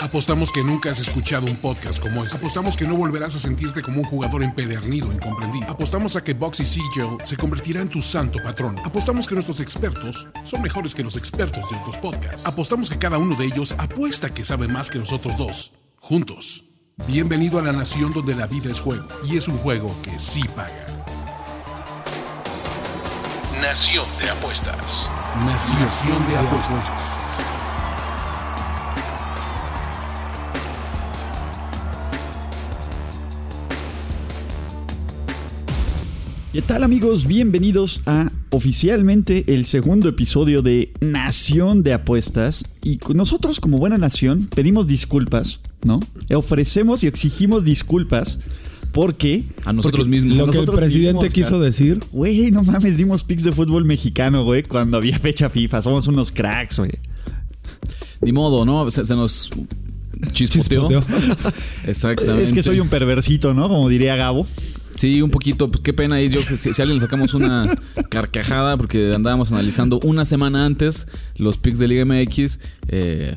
Apostamos que nunca has escuchado un podcast como este. Apostamos que no volverás a sentirte como un jugador empedernido, incomprendido. Apostamos a que Boxy Siegel se convertirá en tu santo patrón. Apostamos que nuestros expertos son mejores que los expertos de otros podcasts. Apostamos que cada uno de ellos apuesta que sabe más que nosotros dos, juntos. Bienvenido a la nación donde la vida es juego, y es un juego que sí paga. Nación de Apuestas. Nación de apuestas. ¿Qué tal amigos? Bienvenidos a oficialmente el segundo episodio de Nación de Apuestas. Y nosotros como buena nación pedimos disculpas, ¿no? Ofrecemos y exigimos disculpas porque... A nosotros porque mismos. Lo que el presidente quiso decir. Güey, no mames, dimos picks de fútbol mexicano, güey, cuando había fecha FIFA. Somos unos cracks, güey. Ni modo, ¿no? Se, se nos chispoteó. Chispoteó. Exactamente. Es que soy un perversito, ¿no? Como diría Gabo. Sí, un poquito. Pues qué pena ahí. Yo, que si, si a alguien le sacamos una carcajada porque andábamos analizando una semana antes los picks de Liga MX. Eh,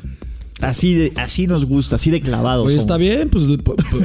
Así, de, así nos gusta, así de clavados. Oye, somos. está bien, pues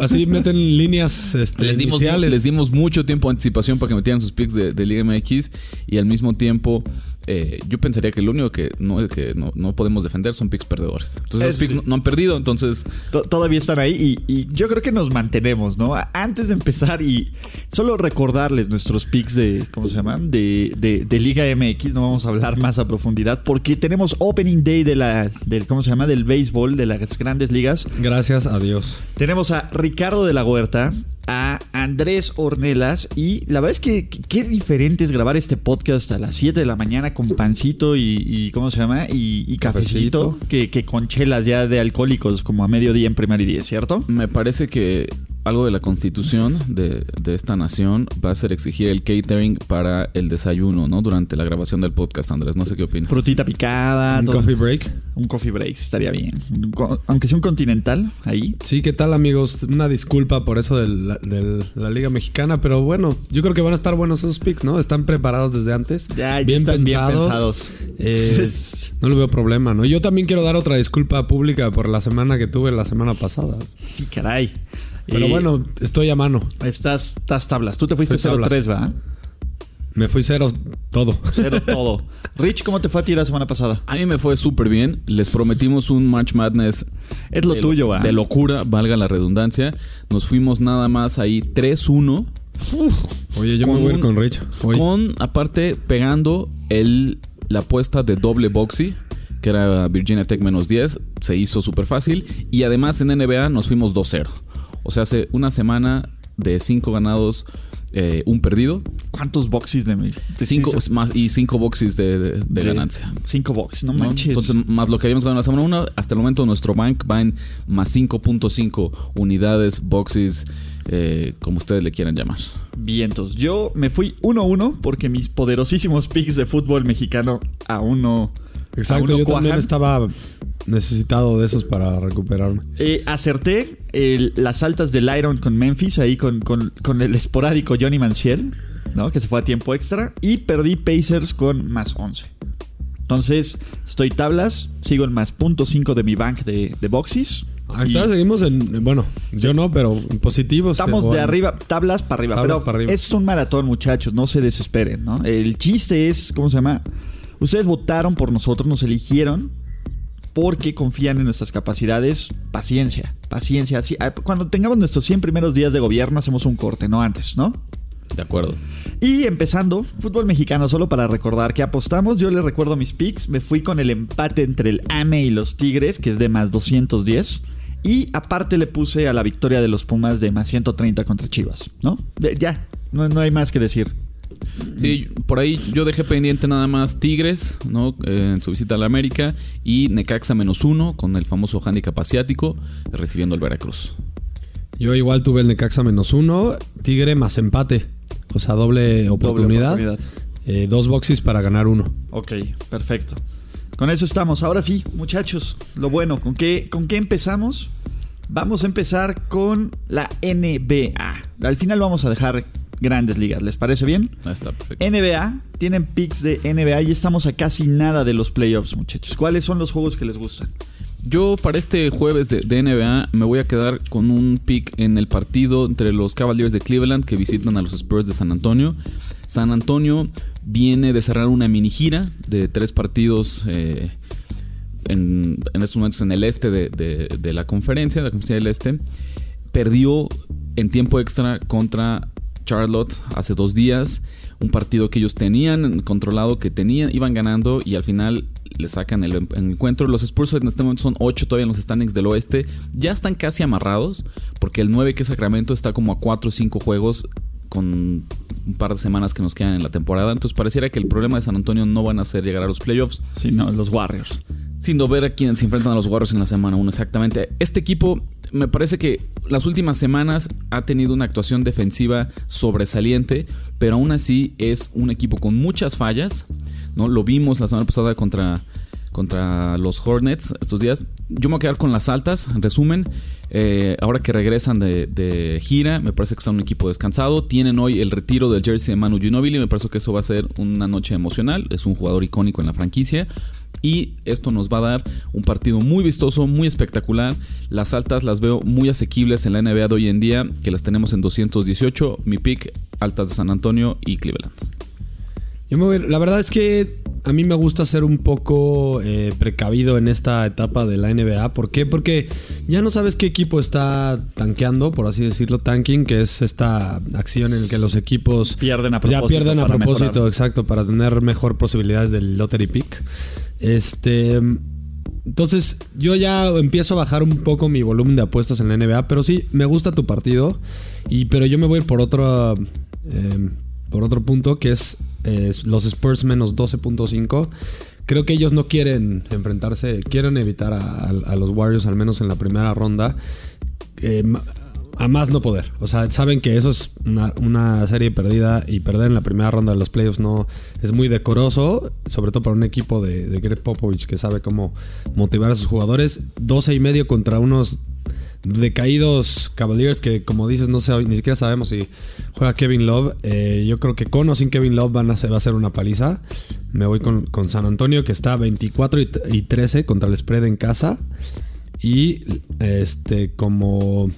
así meten líneas este, les, dimos, iniciales. les dimos mucho tiempo de anticipación para que metieran sus picks de, de Liga MX y al mismo tiempo eh, yo pensaría que lo único que no, que no, no podemos defender son picks perdedores. Entonces Es- esos picks no, no han perdido, entonces To- Todavía están ahí y, y yo creo que nos mantenemos, ¿no? Antes de empezar y solo recordarles nuestros picks de, ¿cómo se llaman? De, de, de Liga MX, no vamos a hablar más a profundidad porque tenemos Opening Day de la, del, ¿cómo se llama? Del béisbol, de las grandes ligas. Gracias a Dios. Tenemos a Ricardo de la Huerta, a Andrés Ornelas y la verdad es que qué diferente es grabar este podcast a las 7 de la mañana con pancito y, y ¿cómo se llama? Y, y cafecito, Cafecito. que, que con chelas ya de alcohólicos como a mediodía en primer y diez, ¿cierto? Me parece que algo de la constitución de, de esta nación va a ser exigir el catering para el desayuno, ¿no? Durante la grabación del podcast, Andrés. No sé qué opinas. Frutita picada, Un todo. coffee break. un coffee break estaría bien. Aunque sea un continental, ahí. Sí, ¿qué tal amigos? Una disculpa por eso de la, de la Liga Mexicana, pero bueno, yo creo que van a estar buenos esos picks, ¿no? Están preparados desde antes. Ya, ya están bien pensados. Eh, Es- no le veo problema, ¿no? Yo también quiero dar otra disculpa pública por la semana que tuve la semana pasada. Sí, caray. Pero Eh, bueno, estoy a mano. Estás, estás tablas. Tú te fuiste Estoy tablas. 0-3, ¿va? Me fui cero todo. Cero todo. Rich, ¿cómo te fue a ti la semana pasada? A mí me fue súper bien. Les prometimos un March Madness. Es lo de, tuyo, ¿va? De locura, valga la redundancia. Nos fuimos nada más ahí 3-1. Oye, yo Con me voy a ir con Rich. Hoy. Con, aparte, pegando el, la apuesta de doble boxy, que era Virginia Tech menos 10. Se hizo súper fácil. Y además en NBA nos fuimos 2-0. O sea, hace una semana de 5 ganados, eh, un perdido. ¿Cuántos boxes de, de Cinco, más, y 5 boxes de, de- de de- ganancia. Cinco boxes, no ¿no? manches. Entonces, más lo que habíamos ganado en la semana 1, hasta el momento nuestro bank va en más 5.5 unidades, boxes, eh, como ustedes le quieran llamar. Vientos. Yo me fui 1-1 porque mis poderosísimos picks de fútbol mexicano aún no. aún Exacto, no yo también cuajan. estaba necesitado de esos para recuperarme. Eh, acerté el- las altas del Iron con Memphis, ahí con, con- con el esporádico Johnny Manciel, ¿no? Que se fue a tiempo extra. Y perdí Pacers con más 11. Entonces, estoy tablas, sigo en más punto .5 de mi bank de, de boxes. Ahorita seguimos en, bueno, yo no, pero en positivos. Estamos de bueno. arriba, tablas para arriba. Tablas pero para arriba. es un maratón, muchachos, no se desesperen, ¿no? El chiste es, ¿cómo se llama? Ustedes votaron por nosotros, nos eligieron porque confían en nuestras capacidades. Paciencia, paciencia. Así- ah, Cuando tengamos nuestros 100 primeros días de gobierno, hacemos un corte, no antes, ¿no? De acuerdo. Y empezando, fútbol mexicano, solo para recordar que apostamos, yo les recuerdo mis picks, me fui con el empate entre el AME y los Tigres, que es de más 210. Y aparte le puse a la victoria de los Pumas de más 130 contra Chivas, ¿no? De- ya, no, no hay más que decir. Sí, por ahí yo dejé pendiente nada más Tigres, ¿no? Eh, en su visita a la América. Y Necaxa menos uno con el famoso handicap asiático, recibiendo el Veracruz. Yo igual tuve el Necaxa menos uno, Tigre más empate. O sea, doble oportunidad. Doble oportunidad. Eh, dos boxes para ganar uno. Ok, perfecto. Con eso estamos. Ahora sí, muchachos, lo bueno, ¿con qué, ¿con qué empezamos? Vamos a empezar con la NBA. Al final vamos a dejar grandes ligas. ¿Les parece bien? Ahí está, perfecto. NBA, tienen picks de NBA y estamos a casi nada de los playoffs, muchachos. ¿Cuáles son los juegos que les gustan? Yo para este jueves de, de NBA me voy a quedar con un pick en el partido entre los Cavaliers de Cleveland que visitan a los Spurs de San Antonio. San Antonio viene de cerrar una mini gira de tres partidos eh, en, en estos momentos en el este de, de- de la conferencia, de la conferencia del este. Perdió en tiempo extra contra Charlotte hace dos días. Un partido que ellos tenían controlado, que tenían, iban ganando y al final le sacan el, el encuentro. Los Spurs en este momento son 8 todavía en los standings del oeste. Ya están casi amarrados porque el 9 que es Sacramento está como a 4 o 5 juegos con un par de semanas que nos quedan en la temporada. Entonces pareciera que el problema de San Antonio no van a ser llegar a los playoffs. Sí, no, los Warriors. Sin ver a quién se enfrentan a los Warriors en la semana 1, exactamente. Este equipo me parece que las últimas semanas ha tenido una actuación defensiva sobresaliente, pero aún así es un equipo con muchas fallas. ¿no? Lo vimos la semana pasada contra, contra los Hornets estos días. Yo me voy a quedar con las altas, en resumen. Eh, ahora que regresan de, de gira, me parece que está un equipo descansado. Tienen hoy el retiro del jersey de Manu Ginobili. Me parece que eso va a ser una noche emocional. Es un jugador icónico en la franquicia. Y esto nos va a dar un partido muy vistoso, muy espectacular. Las altas las veo muy asequibles en la NBA de hoy en día, que las tenemos en 218. Mi pick, altas de San Antonio y Cleveland. La verdad es que a mí me gusta ser un poco eh, precavido en esta etapa de la NBA. ¿Por qué? Porque ya no sabes qué equipo está tanqueando, por así decirlo, tanking, que es esta acción en la que los equipos Pierden a ya propósito pierden a propósito, mejorar. exacto, para tener mejor posibilidades del lottery pick. Este, entonces yo ya empiezo a bajar un poco mi volumen de apuestas en la NBA, pero sí me gusta tu partido y pero yo me voy a ir por otro eh, por otro punto que es los Spurs menos 12.5. Creo que ellos no quieren enfrentarse, quieren evitar a, los Warriors al menos en la primera ronda. Ma- a más no poder. O sea, saben que eso es una, una serie perdida y perder en la primera ronda de los playoffs no es muy decoroso, sobre todo para un equipo de, de Greg Popovich que sabe cómo motivar a sus jugadores. 12 y medio contra unos decaídos Cavaliers que, como dices, no sé, ni siquiera sabemos si juega Kevin Love. Eh, yo creo que con o sin Kevin Love van a va a ser una paliza. Me voy con, con San Antonio que está 24 y, y 13 contra el spread en casa. Y este como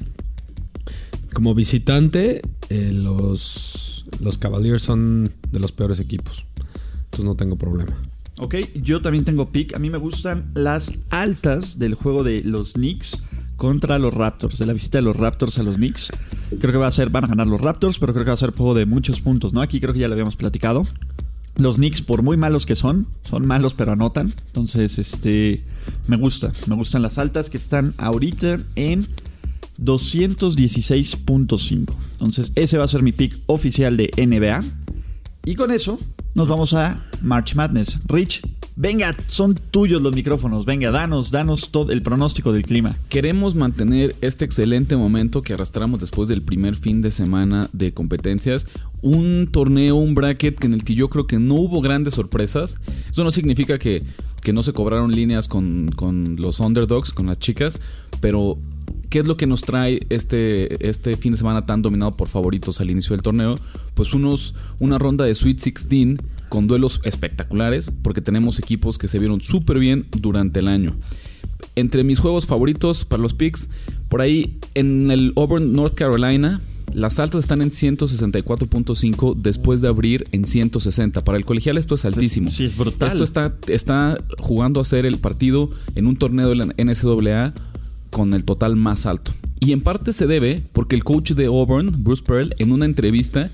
como visitante, eh, los, los Cavaliers son de los peores equipos. Entonces no tengo problema. Ok, yo también tengo pick. A mí me gustan las altas del juego de los Knicks contra los Raptors, de la visita de los Raptors a los Knicks. Creo que va a ser, van a ganar los Raptors, pero creo que va a ser juego de muchos puntos, ¿no? Aquí creo que ya lo habíamos platicado. Los Knicks, por muy malos que son, son malos pero anotan. Entonces, este, me gusta. Me gustan las altas que están ahorita en 216.5. Entonces, ese va a ser mi pick oficial de NBA. Y con eso nos vamos a March Madness. Rich, venga, son tuyos los micrófonos. Venga, danos, danos todo el pronóstico del clima. Queremos mantener este excelente momento que arrastramos después del primer fin de semana de competencias. Un torneo, un bracket en el que yo creo que no hubo grandes sorpresas. Eso no significa que, que no se cobraron líneas con, con los underdogs, con las chicas, pero ¿Qué es lo que nos trae este, este fin de semana tan dominado por favoritos al inicio del torneo? Pues unos, una ronda de Sweet 16 con duelos espectaculares, porque tenemos equipos que se vieron súper bien durante el año. Entre mis juegos favoritos para los picks, por ahí en el Auburn, North Carolina, las altas están en 164.5 después de abrir en 160. Para el colegial esto es altísimo. Sí, es brutal. Esto está, está jugando a ser el partido en un torneo de la NCAA con el total más alto. Y en parte se debe porque el coach de Auburn, Bruce Pearl, en una entrevista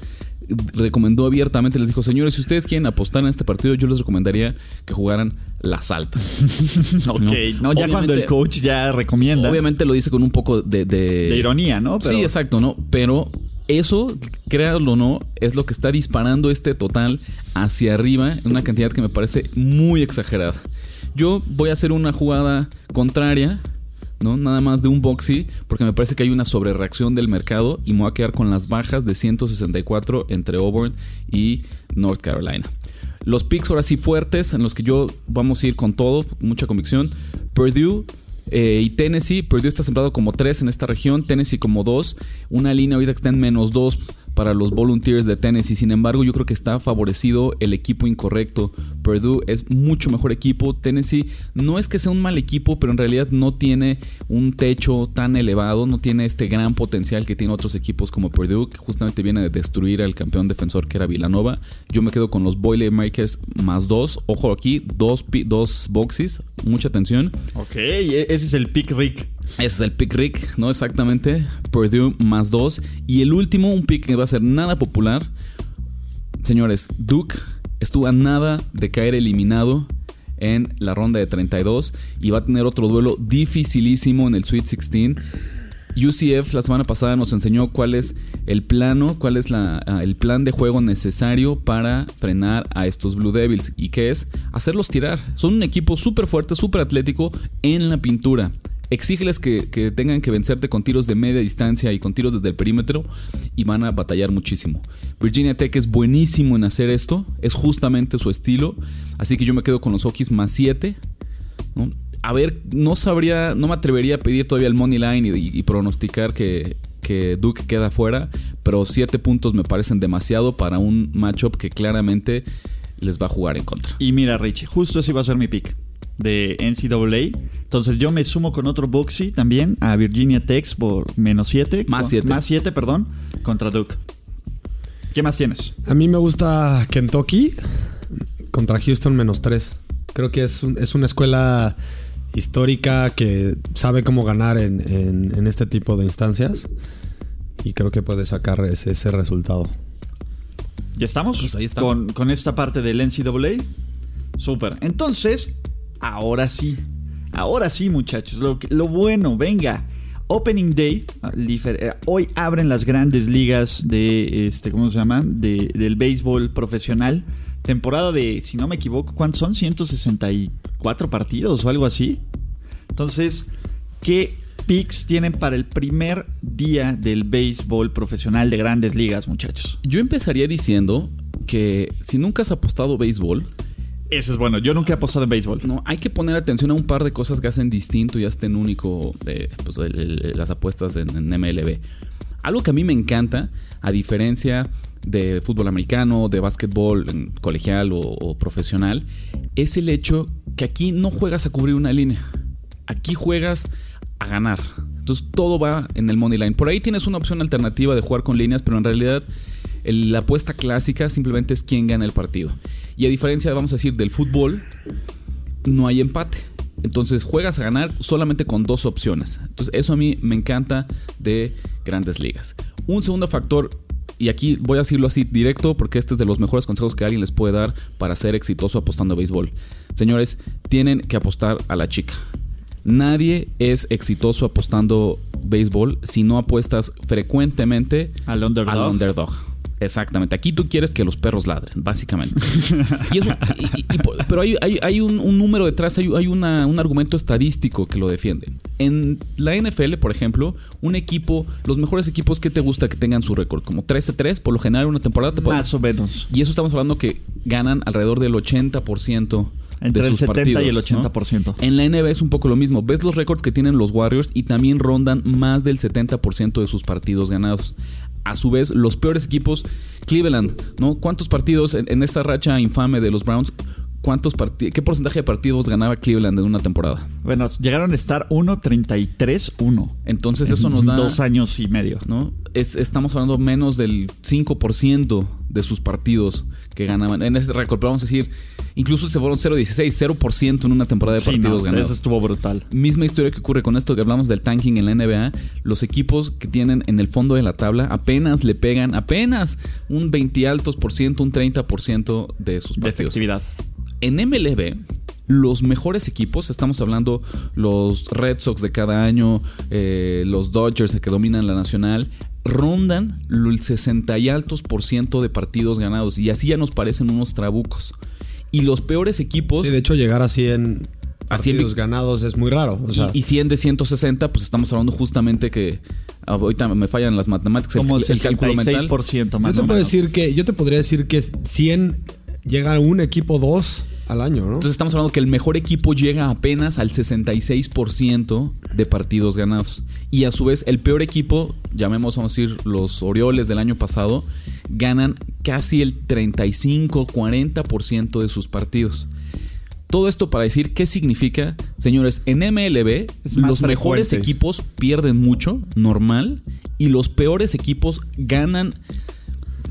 recomendó abiertamente, les dijo, señores, si ustedes quieren apostar en este partido, yo les recomendaría que jugaran las altas. ok, no, ya Obviamente- cuando el coach ya recomienda. Obviamente lo dice con un poco de... De, De ironía, ¿no? Pero- Sí, exacto, ¿no? Pero eso, créanlo o no, es lo que está disparando este total hacia arriba en una cantidad que me parece muy exagerada. Yo voy a hacer una jugada contraria, ¿no? Nada más de un boxy, porque me parece que hay una sobrereacción del mercado y me voy a quedar con las bajas de 164 entre Auburn y North Carolina. Los picks ahora sí fuertes, en los que yo vamos a ir con todo, mucha convicción. Purdue eh, y Tennessee. Purdue está sembrado como 3 en esta región, Tennessee como 2. Una línea ahorita que está en menos 2 para los Volunteers de Tennessee. Sin embargo, yo creo que está favorecido el equipo incorrecto. Purdue es mucho mejor equipo. Tennessee no es que sea un mal equipo, pero en realidad no tiene un techo tan elevado, no tiene este gran potencial que tiene otros equipos como Purdue, que justamente viene de destruir al campeón defensor que era Villanova. Yo me quedo con los Boilermakers más dos. Ojo aquí, dos, dos boxes. Mucha atención. Ok, e, ese es el pick Rick. Ese es el pick Rick, ¿no? Exactamente. Purdue más dos. Y el último, un pick que va a ser nada popular. Señores, Duke estuvo a nada de caer eliminado en la ronda de 32 y va a tener otro duelo dificilísimo en el Sweet 16. UCF la semana pasada nos enseñó cuál es el plano, cuál es la, el plan de juego necesario para frenar a estos Blue Devils y que es hacerlos tirar. Son un equipo súper fuerte, súper atlético en la pintura. Exígeles que, tengan que vencerte con tiros de media distancia y con tiros desde el perímetro y van a batallar muchísimo. Virginia Tech es buenísimo en hacer esto, es justamente su estilo, así que yo me quedo con los Hokies más 7. ¿no? A ver, no sabría, no me atrevería a pedir todavía el money line y, pronosticar que, Duke queda fuera, pero 7 puntos me parecen demasiado para un matchup que claramente les va a jugar en contra. Y mira, Richie, justo ese iba a ser mi pick de NCAA. Entonces yo me sumo con otro boxy también a Virginia Tech por menos 7. Más 7. Más 7, perdón, contra Duke. ¿Qué más tienes? A mí me gusta Kentucky contra Houston menos 3. Creo que es, un, es una escuela histórica que sabe cómo ganar en, en, en, este tipo de instancias y creo que puede sacar ese, ese resultado. ¿Ya estamos? Pues ahí está. Con, con esta parte del NCAA. Súper. Entonces, ahora sí. Ahora sí, muchachos. Lo, bueno, venga. Opening Day. eh, Hoy abren las grandes ligas de este, ¿cómo se llama? De, del béisbol profesional. Temporada de, si no me equivoco, ¿cuántos son? 164 partidos o algo así. Entonces, ¿qué picks tienen para el primer día del béisbol profesional de grandes ligas, muchachos? Yo empezaría diciendo que si nunca has apostado béisbol, eso es bueno. Yo nunca he apostado en béisbol. No, hay que poner atención a un par de cosas que hacen distinto y hacen único eh, pues, las apuestas en, MLB. Algo que a mí me encanta, a diferencia de fútbol americano, de básquetbol colegial o profesional, es el hecho que aquí no juegas a cubrir una línea. Aquí juegas a ganar. Entonces todo va en el money line. Por ahí tienes una opción alternativa de jugar con líneas, pero en realidad la apuesta clásica simplemente es quién gana el partido. Y a diferencia, vamos a decir, del fútbol, no hay empate. Entonces juegas a ganar solamente con dos opciones. Entonces eso a mí me encanta de grandes ligas. Un segundo factor, y aquí voy a decirlo así directo porque este es de los mejores consejos que alguien les puede dar para ser exitoso apostando a béisbol. Señores, tienen que apostar a la chica. Nadie es exitoso apostando béisbol si no apuestas frecuentemente al underdog. Al underdog. Exactamente. Aquí tú quieres que los perros ladren, básicamente. y eso, y, y, pero hay, hay, hay un, un, número detrás, hay, hay una, un argumento estadístico que lo defiende. En la NFL, por ejemplo, un equipo, los mejores equipos que te gusta que tengan su récord, como 13-3, por lo general una temporada te. Más o menos. Y eso estamos hablando que ganan alrededor del 80% entre de sus el 70 partidos, y el 80%. ¿no? En la NBA es un poco lo mismo. Ves los récords que tienen los Warriors y también rondan más del 70% de sus partidos ganados. A su vez, los peores equipos, Cleveland, ¿no? ¿Cuántos partidos en, en esta racha infame de los Browns? ¿Cuántos ¿Qué porcentaje de partidos ganaba Cleveland en una temporada? Bueno, llegaron a estar 1.33-1. Entonces eso nos da... Dos años y medio. ¿no? Es, estamos hablando menos del 5% de sus partidos que ganaban. En ese récord, pero vamos a decir, incluso se fueron 0.16, 0% en una temporada de sí, partidos no, ganados. Eso estuvo brutal. Misma historia que ocurre con esto que hablamos del tanking en la NBA. Los equipos que tienen en el fondo de la tabla apenas le pegan apenas un 20 altos por ciento, un 30% de sus partidos. De efectividad en MLB, los mejores equipos, estamos hablando los Red Sox de cada año, eh, los Dodgers que dominan la nacional, rondan el 60 y altos por ciento de partidos ganados. Y así ya nos parecen unos trabucos. Y los peores equipos. Sí, de hecho, llegar a 100 partidos así ganados es muy raro. O sea. y, y 100 de 160, pues estamos hablando justamente que. Ahorita me fallan las matemáticas, Como el, el, cálculo mental. Más yo, te puedo decir que, yo te podría decir que 100 llega un equipo 2 al año, ¿no? Entonces estamos hablando que el mejor equipo llega apenas al 66% de partidos ganados. Y a su vez, el peor equipo, llamemos, vamos a decir, los Orioles del año pasado, ganan casi el 35-40% de sus partidos. Todo esto para decir qué significa, señores, en MLB los mejores equipos pierden mucho, normal, y los peores equipos ganan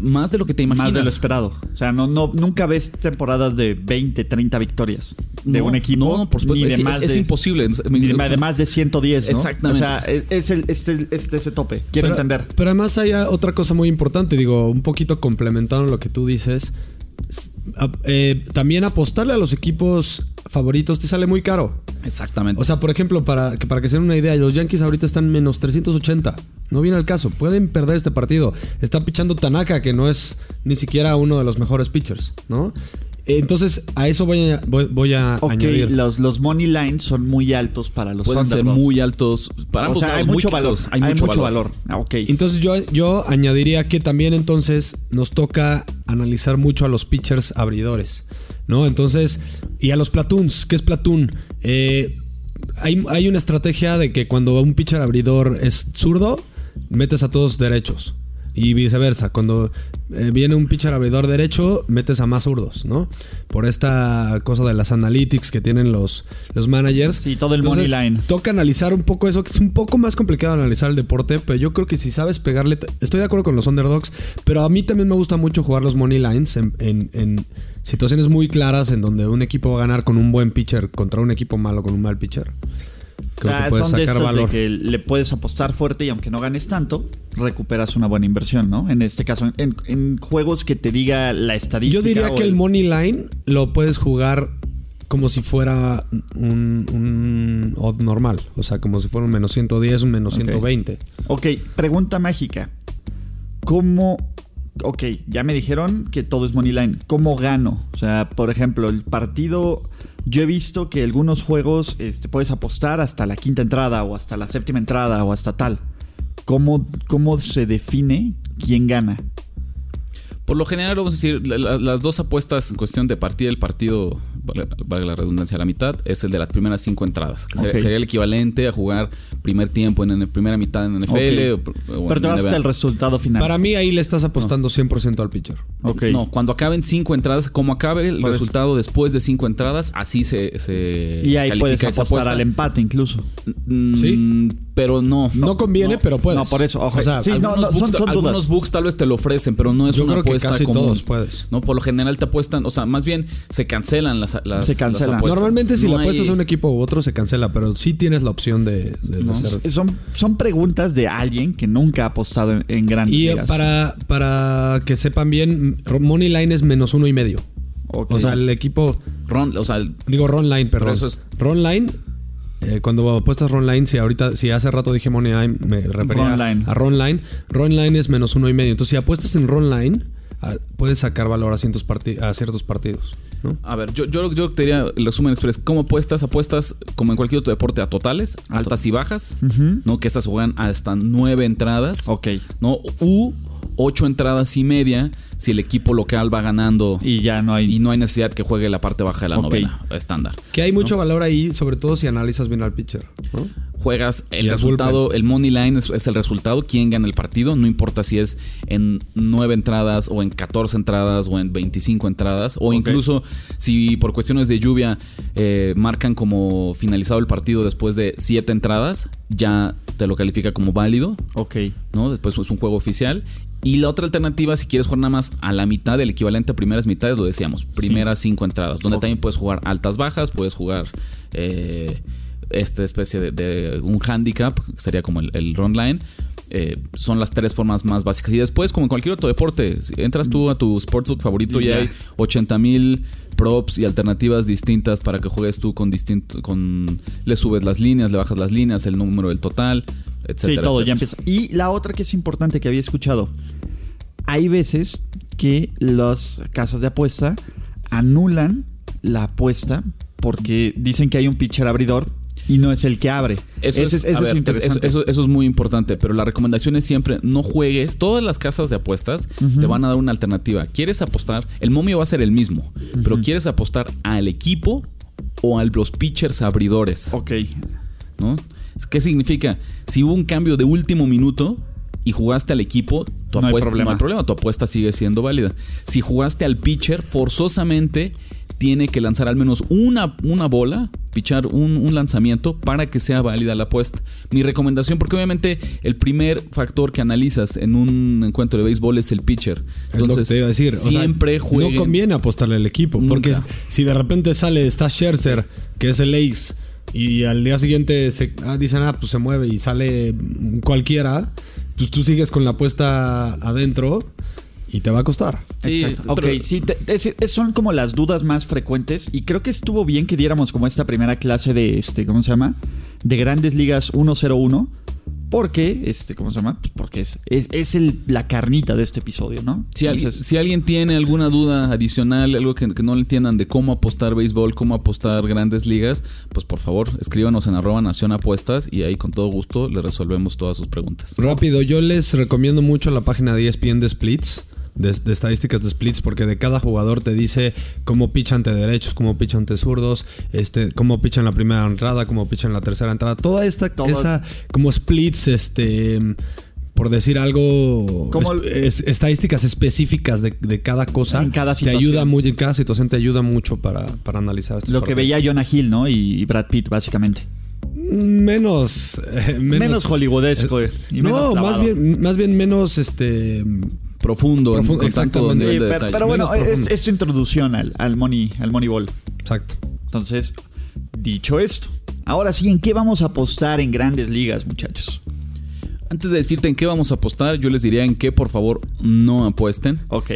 más de lo que te imaginas. Más de lo esperado. O sea, no, no, nunca ves temporadas de 20, 30 victorias de No, un equipo. No, no, por supuesto. ni de Es, más es- es de- imposible. ni de, de más de 110, ¿no? Exactamente. O sea, es, es el, este, este ese tope. Quiero pero, entender. Pero además hay otra cosa muy importante, digo, un poquito complementando lo que tú dices. Eh, también apostarle a los equipos favoritos te sale muy caro. Exactamente. O sea, por ejemplo, para que, para que se den una idea, los Yankees ahorita están menos 380. No viene al caso. Pueden perder este partido. Está pichando Tanaka, que no es ni siquiera uno de los mejores pitchers, ¿no? Entonces, a eso voy a, voy, voy a añadir. los, los money lines son muy altos para los pueden ser muy altos. Para O sea, hay lados, mucho valor. Hay, mucho, valor. Ah, ok. Entonces yo, yo añadiría que también entonces nos toca analizar mucho a los pitchers abridores, ¿no? Entonces, y a los platoons, ¿qué es platoon? Eh, hay, hay una estrategia de que cuando un pitcher abridor es zurdo, metes a todos derechos. Y viceversa, cuando eh, viene un pitcher abridor derecho, metes a más zurdos, ¿no? Por esta cosa de las analytics que tienen los, los managers. Sí, todo el money line. Toca analizar un poco eso, que es un poco más complicado analizar el deporte, pero yo creo que si sabes pegarle... Estoy de acuerdo con los underdogs, pero a mí también me gusta mucho jugar los money lines en, en- en situaciones muy claras en donde un equipo va a ganar con un buen pitcher contra un equipo malo con un mal pitcher. O sea, que son de estos valor. de que le puedes apostar fuerte y aunque no ganes tanto, recuperas una buena inversión, ¿no? En este caso, en, en juegos que te diga la estadística. Yo diría o que el money line lo puedes jugar como si fuera un, un odd normal. O sea, como si fuera un menos 110, un menos Ok. 120. Ok, pregunta mágica. ¿Cómo... Ok, ya me dijeron que todo es money line. ¿Cómo gano? O sea, por ejemplo, el partido... Yo he visto que algunos juegos este, puedes apostar hasta la quinta entrada o hasta la séptima entrada o hasta tal. ¿Cómo, cómo se define quién gana? Por lo general, vamos a decir, la- la- las dos apuestas en cuestión de partir el partido, valga la redundancia a la mitad, es el de las primeras cinco entradas. Que sería, el equivalente a jugar primer tiempo en, primera mitad en NFL. Ok. o- o Pero en te vas NBA. hasta el resultado final. Para mí ahí le estás apostando 100% al pitcher. Ok. No, cuando acaben cinco entradas, como acabe el Por eso. resultado después de cinco entradas, así se, se Y ahí puedes apostar apuesta. al empate incluso. Mm, ¿Sí? Pero no. No, conviene, pero puedes. No, por eso, ojo. O sea, sí, algunos, no, books, son, son algunos dudas. books tal vez te lo ofrecen, pero no es Yo una creo que apuesta casi común. todos puedes. No, por lo general te apuestan, o sea, más bien se cancelan las, las Se cancelan. las apuestas. Normalmente si No le apuestas a un equipo u otro se cancela, pero sí tienes la opción de, de No, hacer. Son, son preguntas de alguien que nunca ha apostado en, en grandes Y eh, ligas. para, para que sepan bien, Money Line es menos uno y medio. O sea, el equipo, Ron, o sea, el- digo Ron Line, perdón. eso es- Ron Line, eh, cuando apuestas Ron Line, si ahorita, si hace rato dije Money Line, me refería Ron a Ron Line. Ron Line es menos uno y medio. Entonces, si apuestas en Ron Puedes sacar valor a ciertos, a ciertos partidos. ¿no? A ver, yo, yo, yo te diría, el resumen express, ¿cómo apuestas? Apuestas como en cualquier otro deporte a totales, altas y bajas. ¿no? Que estas juegan hasta nueve entradas, Ok. ¿no? U ocho entradas y media si el equipo local va ganando y, Y ya no hay. no hay necesidad que juegue la parte baja de la Ok. novena, estándar. Que hay mucho valor ahí, sobre todo si analizas bien al pitcher. ¿no? Juegas el el resultado, el money line es, es el resultado, quién gana el partido, no importa si es en nueve entradas o en 14 entradas o en 25 entradas, o incluso si por cuestiones de lluvia eh, marcan como finalizado el partido después de siete entradas, ya te lo califica como válido, Ok. ¿no? Después es un juego oficial. Y la otra alternativa, si quieres jugar nada más a la mitad del equivalente a primeras mitades, lo decíamos, primeras cinco entradas, donde también puedes jugar altas bajas, puedes jugar eh, esta especie de, de un handicap, que sería como el, el run line. Eh, son las tres formas más básicas. Y después, como en cualquier otro deporte, si entras tú a tu sportsbook favorito y hay 80 mil props y alternativas distintas para que juegues tú con distinto, con le subes las líneas, le bajas las líneas, el número del total, etcétera. sí, todo etcétera. ya empieza. Y la otra que es importante que había escuchado. Hay veces que las casas de apuesta anulan la apuesta porque dicen que hay un pitcher abridor y no es el que abre. Eso, Ese es, ese ver, eso- eso- eso es muy importante, pero la recomendación es siempre no juegues. Todas las casas de apuestas te van a dar una alternativa. ¿Quieres apostar? El momio va a ser el mismo, pero ¿quieres apostar al equipo o a los pitchers abridores? Ok. ¿no? ¿Qué significa? Si hubo un cambio de último minuto y jugaste al equipo, tu No hay apuesta problema. no hay problema, tu apuesta sigue siendo válida. Si jugaste al pitcher, forzosamente tiene que lanzar al menos una, una bola, pichar un, un lanzamiento para que sea válida la apuesta. Mi recomendación, porque obviamente el primer factor que analizas en un encuentro de béisbol es el pitcher. Es lo que te iba a decir. O sea, siempre jueguen. No conviene apostarle al equipo. Porque si de repente sale, está Scherzer, que es el ace, y al día siguiente se, ah, dicen, ah, pues se mueve y sale cualquiera, pues tú sigues con la apuesta adentro y te va a costar. Sí, Exacto. Ok, pero- sí, te- es- es- son como las dudas más frecuentes y creo que estuvo bien que diéramos como esta primera clase de, este, ¿cómo se llama? De grandes ligas 101. Porque, este, ¿cómo se llama? Pues porque es, es, es el- la carnita de este episodio, ¿no? Si, alguien, Entonces, si alguien tiene alguna duda adicional, algo que, que no le entiendan de cómo apostar béisbol, cómo apostar grandes ligas, pues por favor escríbanos en arroba nación apuestas y ahí con todo gusto le resolvemos todas sus preguntas. Rápido, yo les recomiendo mucho la página de ESPN de Splits. De, de estadísticas de splits porque de cada jugador te dice cómo picha ante derechos, cómo picha ante zurdos, este, cómo picha en la primera entrada, cómo picha en la tercera entrada, toda esta Todo- esa como splits este por decir algo es- es- estadísticas específicas de, de cada cosa En cada te situación. ayuda muy en cada situación te ayuda mucho para, para analizar estos lo que veía Jonah Hill, ¿no? Y Brad Pitt, básicamente. menos eh, menos, Menos hollywoodesco. y menos no, más bien más bien menos este Profundo, en- Profundo, con tanto exactamente. nivel Sí, de pero, bueno, es, es tu introducción al, al money, al Moneyball. exacto Entonces, dicho esto, ahora sí, ¿en qué vamos a apostar en grandes ligas, muchachos? Antes de decirte en qué vamos a apostar, yo les diría en qué por favor no apuesten. Ok.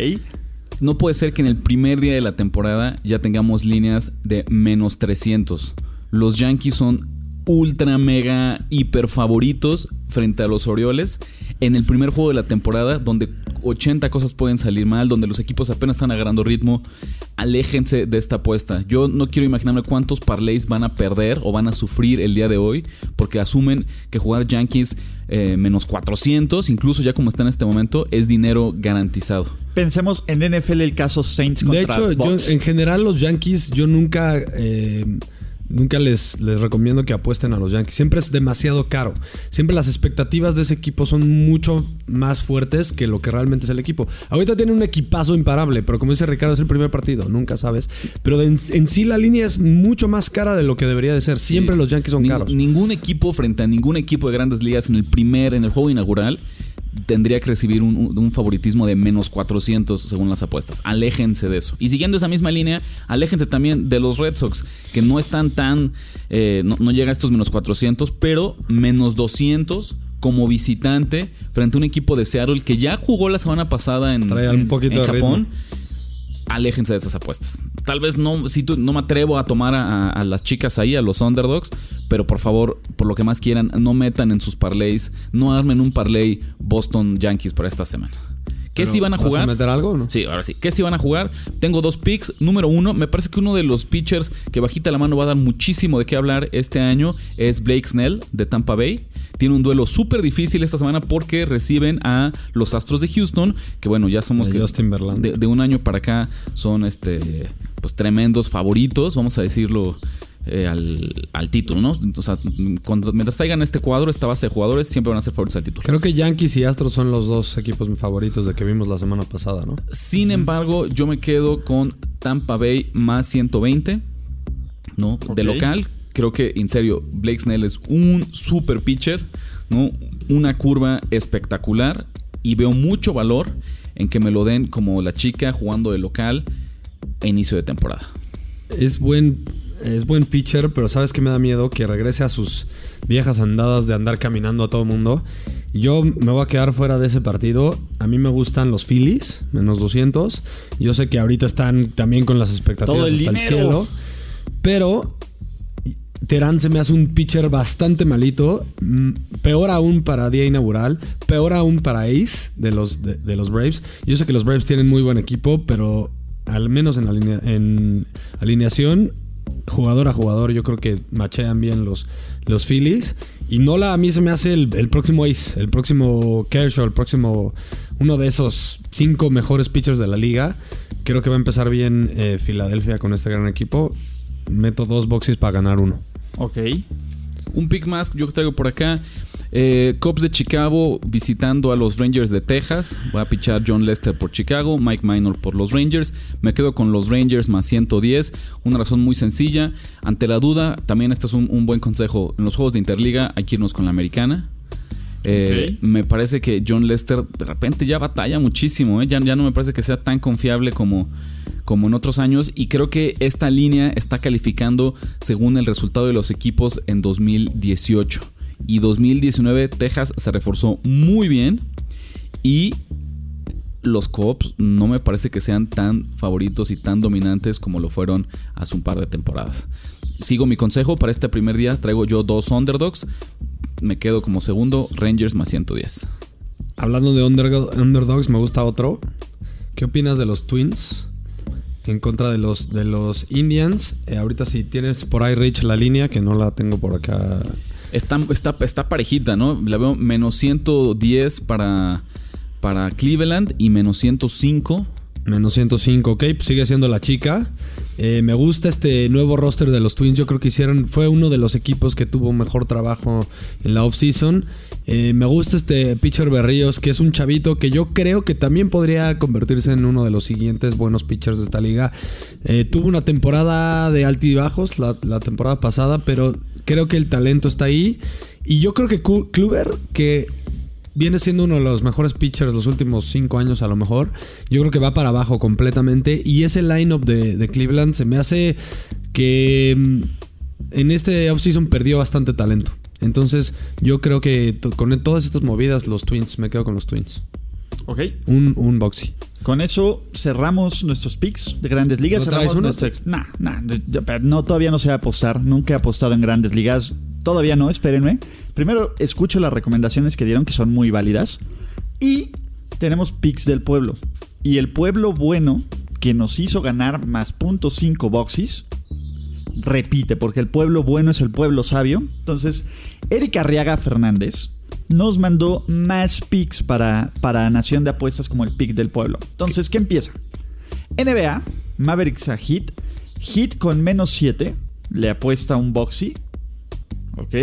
No puede ser que en el primer día de la temporada ya tengamos líneas de menos 300. Los Yankees son ultra mega hiper favoritos frente a los Orioles en el primer juego de la temporada donde 80 cosas pueden salir mal, donde los equipos apenas están agarrando ritmo. Aléjense de esta apuesta. Yo no quiero imaginarme cuántos parlays van a perder o van a sufrir el día de hoy porque asumen que jugar Yankees eh, menos 400, incluso ya como está en este momento, es dinero garantizado. Pensemos en NFL el caso Saints contra De hecho, yo, en general los Yankees, yo nunca, eh, nunca les, les recomiendo que apuesten a los Yankees. Siempre es demasiado caro. Siempre las expectativas de ese equipo son mucho más fuertes que lo que realmente es el equipo. Ahorita tiene un equipazo imparable, pero como dice Ricardo, es el primer partido, nunca sabes. Pero en, en sí la línea es mucho más cara de lo que debería de ser. Siempre Sí. los Yankees son Ning- caros. Ningún equipo frente a ningún equipo de grandes ligas en el primer, en el juego inaugural, tendría que recibir un, favoritismo de menos 400 según las apuestas. Aléjense de eso. Y siguiendo esa misma línea, aléjense también de los Red Sox, que no están tan, eh, no, no llega a estos menos 400, pero menos 200 como visitante frente a un equipo de Seattle que ya jugó la semana pasada en, un poquito en Japón ritmo. aléjense de estas apuestas. Tal vez no, si tú, no me atrevo a tomar a, a las chicas ahí, a los underdogs, pero por favor, por lo que más quieran, no metan en sus parlays, no armen un parlay Boston Yankees para esta semana. ¿Qué Pero, si van a ¿vas jugar? meter algo o no? Sí, ahora sí. ¿Qué si van a jugar? Tengo dos picks. Número uno, me parece que uno de los pitchers que bajita la mano va a dar muchísimo de qué hablar este año es Blake Snell de Tampa Bay. Tiene un duelo súper difícil esta semana porque reciben a los Astros de Houston, que bueno, ya somos De que Justin de, de un año para acá son este pues tremendos favoritos, vamos a decirlo eh, al, al título, ¿no? O sea, cuando, mientras traigan este cuadro, esta base de jugadores, siempre van a ser favoritos al título. Creo que Yankees y Astros son los dos equipos favoritos de que vimos la semana pasada, ¿no? Sin embargo, yo me quedo con Tampa Bay más 120, ¿no? De local. Creo que, en serio, Blake Snell es un super pitcher, ¿no? Una curva espectacular y veo mucho valor en que me lo den como la chica jugando de local a inicio de temporada. Es buen, es buen pitcher, pero ¿sabes qué me da miedo? Que regrese a sus viejas andadas de andar caminando a todo el mundo. Yo me voy a quedar fuera de ese partido. A mí me gustan los Phillies, menos 200. Yo sé que ahorita están también con las expectativas Todo el hasta el cielo. Pero Terán se me hace un pitcher bastante malito. Mm, Peor aún para día inaugural. Peor aún para Ace de los, de, de los Braves. Yo sé que los Braves tienen muy buen equipo, pero al menos en, alinea- en alineación jugador a jugador, yo creo que machean bien los, los Phillies. Y Nola a mí se me hace el, el próximo ace, el próximo Kershaw, el próximo uno de esos cinco mejores pitchers de la liga. Creo que va a empezar bien eh, Filadelfia con este gran equipo. Meto dos boxes para ganar uno. Ok. Un pick más yo traigo por acá. Eh, Cubs de Chicago visitando a los Rangers de Texas. Voy a pichar John Lester por Chicago, Mike Minor por los Rangers. Me quedo con los Rangers más 110. Una razón muy sencilla. Ante la duda, también este es un, un buen consejo. En los juegos de Interliga hay que irnos con la americana. Eh. Me parece que John Lester de repente ya batalla muchísimo. ¿eh? Ya, ya no me parece que sea tan confiable como, como en otros años. Y creo que esta línea está calificando según el resultado de los equipos en 2018. Y 2019 Texas se reforzó muy bien. Y los Cubs no me parece que sean tan favoritos y tan dominantes como lo fueron hace un par de temporadas. Sigo mi consejo para este primer día. Traigo yo dos underdogs. Me quedo como segundo, Rangers más 110. Hablando de underdogs, me gusta otro. ¿Qué opinas de los Twins? En contra de los, de los Indians. Eh, ahorita si tienes por ahí Rich la línea, que no la tengo por acá. Está, está, está parejita, ¿no? La veo menos 110 para, para Cleveland y menos 105. Menos 105, ok, pues sigue siendo la chica. Eh, me gusta este nuevo roster de los Twins. Yo creo que hicieron, fue uno de los equipos que tuvo mejor trabajo en la offseason. Eh, me gusta este pitcher Berríos, que es un chavito que yo creo que también podría convertirse en uno de los siguientes buenos pitchers de esta liga. Eh, tuvo una temporada de altibajos la, la temporada pasada, pero creo que el talento está ahí. Y yo creo que Kluber, que viene siendo uno de los mejores pitchers los últimos cinco años a lo mejor. Yo creo que va para abajo completamente. Y ese lineup de, de Cleveland se me hace que mm, en este offseason perdió bastante talento. Entonces yo creo que con todas estas movidas los Twins, me quedo con los Twins. Ok. Un, un boxy. Con eso cerramos nuestros picks de grandes ligas. ¿No cerramos Nah, nah, no, todavía no sé apostar. Nunca he apostado en grandes ligas. Todavía no, espérenme. Primero escucho las recomendaciones que dieron, que son muy válidas. Y tenemos picks del pueblo. Y el pueblo bueno, que nos hizo ganar más punto .5 boxes, repite, porque el pueblo bueno es el pueblo sabio. Entonces, Erika Arriaga Fernández nos mandó más picks para, para Nación de Apuestas como el pick del pueblo. Entonces, ¿qué empieza? NBA, Mavericks a Hit, Hit con menos 7, le apuesta un boxy. Ok.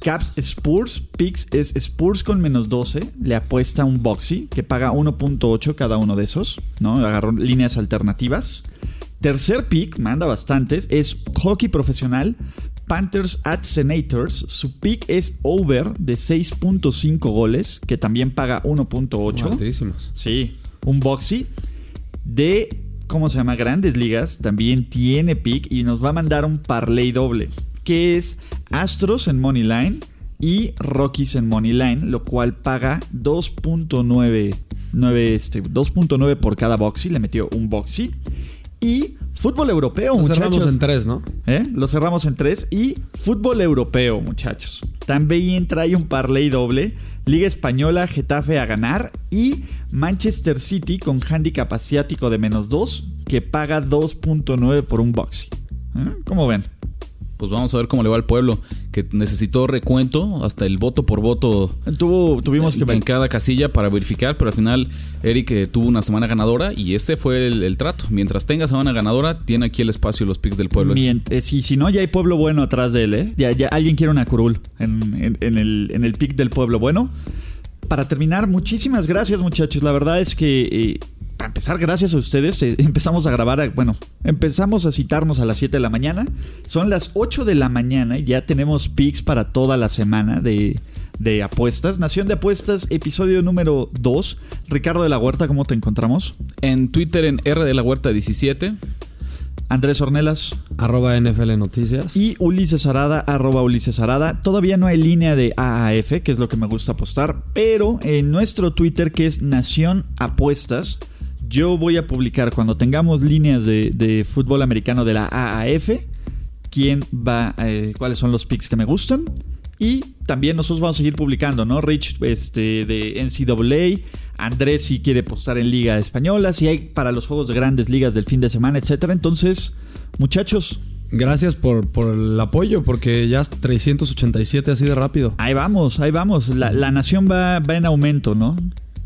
Caps Spurs, Picks es Spurs con menos 12, le apuesta un boxy que paga 1.8 cada uno de esos, ¿no? Agarró líneas alternativas. Tercer pick, manda bastantes, es hockey profesional. Panthers at Senators. Su pick es over de 6.5 goles, que también paga 1.8. Altísimos. Sí, un boxy de, ¿cómo se llama? Grandes Ligas. También tiene pick y nos va a mandar un parlay doble, que es Astros en Money Line y Rockies en Money Line, lo cual paga 2.9 nueve, este, 2.9 por cada boxy. Le metió un boxy. Y fútbol europeo, Lo muchachos. cerramos en tres, ¿no? ¿Eh? Lo cerramos en tres. Y fútbol europeo, muchachos. También trae un parlay doble. Liga Española, Getafe a ganar. Y Manchester City con handicap asiático de menos 2, que paga 2.9 por un boxy. ¿Eh? ¿Cómo ven? Pues vamos a ver cómo le va al pueblo, que necesitó recuento, hasta el voto por voto Tuvo, tuvimos que en cada casilla para verificar, pero al final Eric eh, tuvo una semana ganadora y ese fue el, el trato. Mientras tenga semana ganadora, tiene aquí el espacio los picks del pueblo. Mient- eh, si, si no, ya hay pueblo bueno atrás de él, ¿eh? Ya, ya alguien quiere una curul en, en- en el, en el pick del pueblo bueno. Para terminar, muchísimas gracias, muchachos. La verdad es que, eh, para empezar, gracias a ustedes, eh, empezamos a grabar, a- bueno, empezamos a citarnos a las 7 de la mañana. Son las 8 de la mañana y ya tenemos picks para toda la semana de, de apuestas. Nación de Apuestas, episodio número 2. Ricardo de la Huerta, ¿cómo te encontramos? En Twitter en R de la Huerta 17. Andrés Ornelas. Arroba NFL Noticias. Y Ulises Arada, arroba Ulises Arada. Todavía no hay línea de AAF, que es lo que me gusta apostar, pero en nuestro Twitter, que es Nación Apuestas, yo voy a publicar cuando tengamos líneas de, de fútbol americano de la AAF, quién va, eh, cuáles son los picks que me gustan. Y también nosotros vamos a seguir publicando, ¿no? Rich este, de NCAA, Andrés si quiere apostar en Liga Española, si hay para los juegos de grandes ligas del fin de semana, etcétera. Entonces, muchachos, gracias por, por el apoyo, porque ya 387 así de rápido. Ahí vamos, ahí vamos. La, la nación va, va en aumento, ¿no?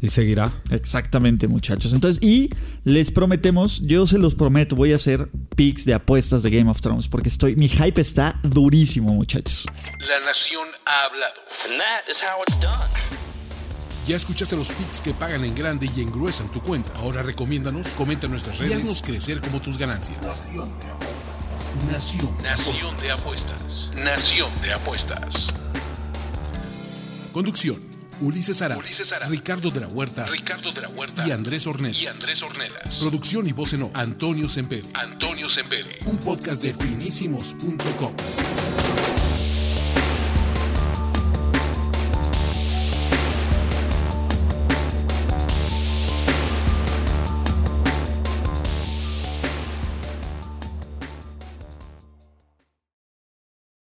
Y seguirá. Exactamente, muchachos. Entonces, y les prometemos, yo se los prometo, voy a hacer picks de apuestas de Game of Thrones, porque estoy, mi hype está durísimo, muchachos. La nación ha hablado. And that is how it's done. Ya escuchaste los picks que pagan en grande y engruesan tu cuenta. Ahora recomiéndanos, comenta en nuestras redes y haznos crecer como tus ganancias. Nación. Nación de apuestas. Nación de apuestas. Conducción. Ulises Ara, Ricardo de la Huerta, Ricardo de la Huerta y Andrés Ornelas. Y Andrés Ornelas. Producción y voz en off, Antonio Sempere. Antonio Sempere. Un podcast de finísimos.com.